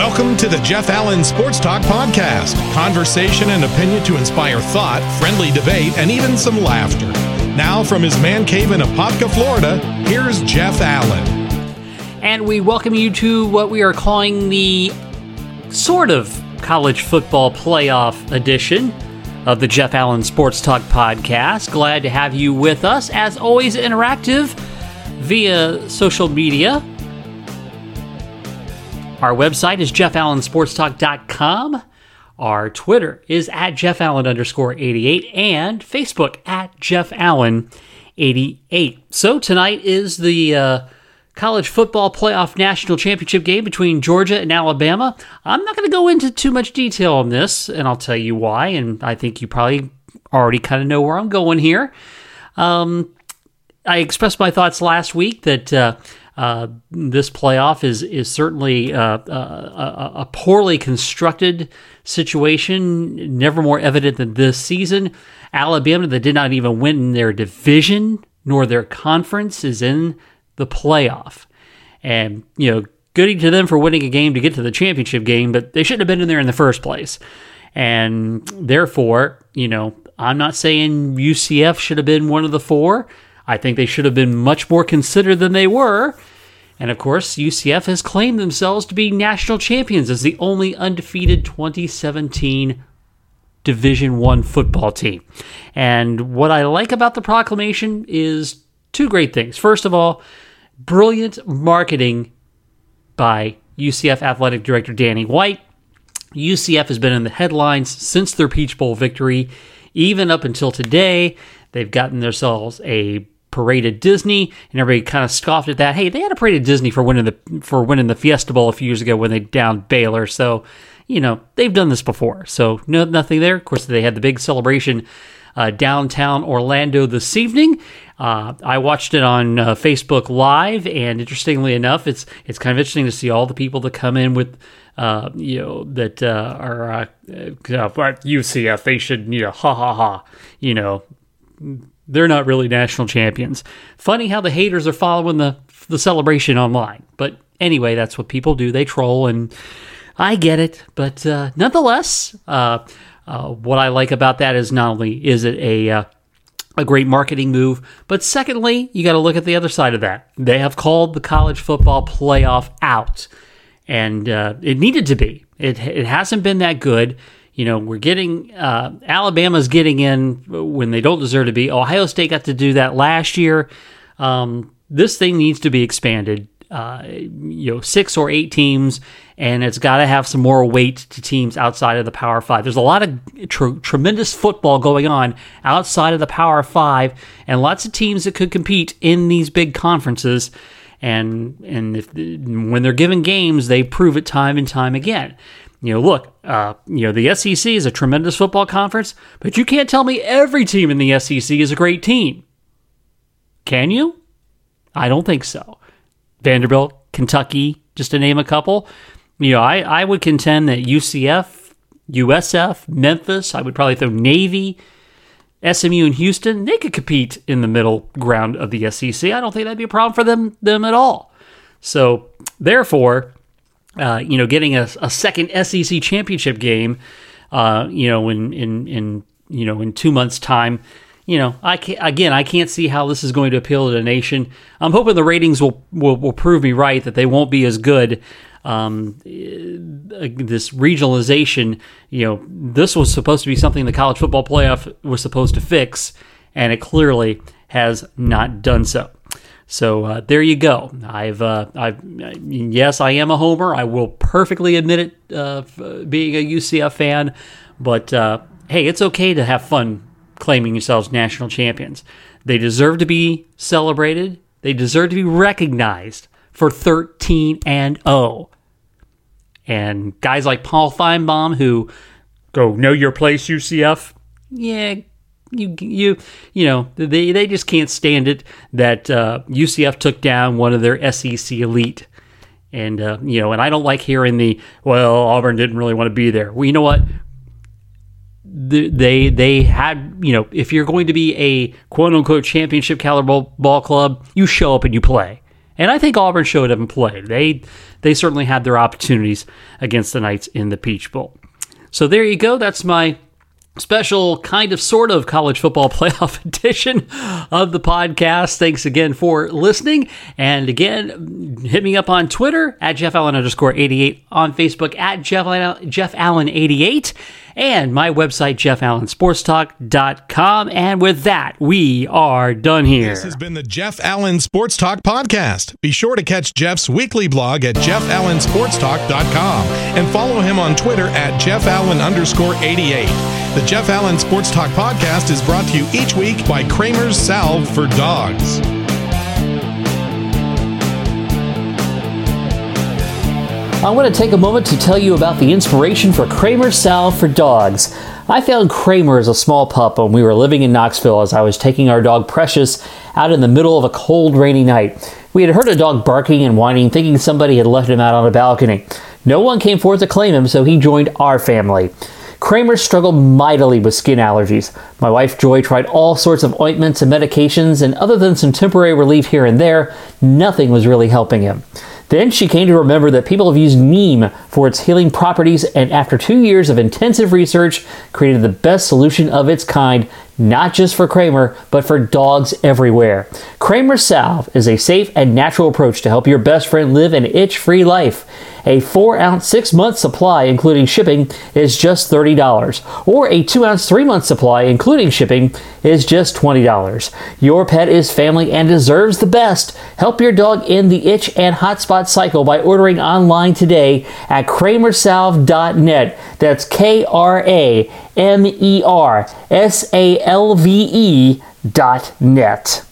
Welcome to the Jeff Allen Sports Talk Podcast. Conversation and opinion to inspire thought, friendly debate, and even some laughter. Now, from his man cave in Apopka, Florida, here's Jeff Allen. And we welcome you to what we are calling the sort of college football playoff edition of the Jeff Allen Sports Talk Podcast. Glad to have you with us. As always, interactive via social media. Our website is jeffallensportstalk.com. Our Twitter is at Jeff Allen underscore 88 and Facebook at Jeff Allen 88. So tonight is the uh, college football playoff national championship game between Georgia and Alabama. I'm not going to go into too much detail on this, and I'll tell you why. And I think you probably already kind of know where I'm going here. Um, I expressed my thoughts last week that uh, uh, this playoff is is certainly uh, uh, a, a, poorly constructed situation, never more evident than this season. Alabama, that did not even win their division nor their conference, is in the playoff, and you know, goody to them for winning a game to get to the championship game, but they shouldn't have been in there in the first place, and therefore, you know, I'm not saying UCF should have been one of the four. I think they should have been much more considered than they were. And of course, UCF has claimed themselves to be national champions as the only undefeated 2017 Division 1 football team. And what I like about the proclamation is two great things. First of all, brilliant marketing by UCF athletic director Danny White. UCF has been in the headlines since their Peach Bowl victory, even up until today. They've gotten themselves a parade at Disney, and everybody kind of scoffed at that. Hey, they had a parade at Disney for winning the for winning the Fiesta Bowl a few years ago when they downed Baylor. So, you know, they've done this before. So, no, nothing there. Of course, they had the big celebration uh, downtown Orlando this evening. Uh, I watched it on uh, Facebook Live, and interestingly enough, it's it's kind of interesting to see all the people that come in with. Uh, you know that uh, are UCF. Uh, they should, you know, ha ha ha. You know, they're not really national champions. Funny how the haters are following the the celebration online. But anyway, that's what people do. They troll, and I get it. But uh, nonetheless, uh, uh, what I like about that is not only is it a uh, a great marketing move, but secondly, you got to look at the other side of that. They have called the college football playoff out, and uh, it needed to be. It it hasn't been that good you know, we're getting uh, Alabama's getting in when they don't deserve to be. Ohio State got to do that last year. Um, this thing needs to be expanded. Uh, you know, six or eight teams, and it's got to have some more weight to teams outside of the Power Five. There's a lot of tr- tremendous football going on outside of the Power Five, and lots of teams that could compete in these big conferences. And and if when they're given games, they prove it time and time again you know, look, uh, you know, the SEC is a tremendous football conference, but you can't tell me every team in the SEC is a great team. Can you? I don't think so. Vanderbilt, Kentucky, just to name a couple. You know, I, I would contend that UCF, USF, Memphis, I would probably throw Navy, SMU, and Houston, they could compete in the middle ground of the SEC. I don't think that'd be a problem for them, them at all. So, therefore, uh, you know, getting a, a, second SEC championship game, uh, you know, in, in, in, you know, in two months time, you know, I can't, again, I can't see how this is going to appeal to the nation. I'm hoping the ratings will, will, will prove me right that they won't be as good. Um, uh, this regionalization, you know, this was supposed to be something the college football playoff was supposed to fix, and it clearly has not done so. So uh, there you go. I've, uh, I've, yes, I am a homer. I will perfectly admit it, uh, being a UCF fan. But uh, hey, it's okay to have fun claiming yourselves national champions. They deserve to be celebrated. They deserve to be recognized for 13 and 0. And guys like Paul Finebaum, who go know your place, UCF. Yeah, you you you know they they just can't stand it that uh, UCF took down one of their SEC elite, and uh, you know, and I don't like hearing the well Auburn didn't really want to be there. Well, you know what? They they had you know if you're going to be a quote unquote championship caliber ball, ball club, you show up and you play. And I think Auburn showed up and played. They they certainly had their opportunities against the Knights in the Peach Bowl. So there you go. That's my special kind of sort of college football playoff edition of the podcast. Thanks again for listening. And again, hit me up on Twitter at Jeff Allen underscore 88, on Facebook at Jeff, Jeff Allen 88, and my website, jeffallensportstalk.com. And with that, we are done here. This has been the Jeff Allen Sports Talk podcast. Be sure to catch Jeff's weekly blog at jeffallensportstalk.com and follow him on Twitter at jeffallen underscore 88. The Jeff Allen Sports Talk podcast is brought to you each week by Kramer's Salve for Dogs. I want to take a moment to tell you about the inspiration for Kramer's Salve for Dogs. I found Kramer as a small pup when we were living in Knoxville as I was taking our dog Precious out in the middle of a cold, rainy night. We had heard a dog barking and whining, thinking somebody had left him out on a balcony. No one came forth to claim him, so he joined our family. Kramer struggled mightily with skin allergies. My wife Joy tried all sorts of ointments and medications, and other than some temporary relief here and there, nothing was really helping him. Then she came to remember that people have used neem for its healing properties, and after two years of intensive research, created the best solution of its kind, not just for Kramer, but for dogs everywhere. Kramer Salve is a safe and natural approach to help your best friend live an itch free life. A 4 ounce 6 month supply, including shipping, is just $30, or a 2 ounce 3 month supply, including shipping, is just $20. Your pet is family and deserves the best. Help your dog end the itch and hotspot cycle by ordering online today at kramersalve.net. That's K R A M E R S A L V E dot net.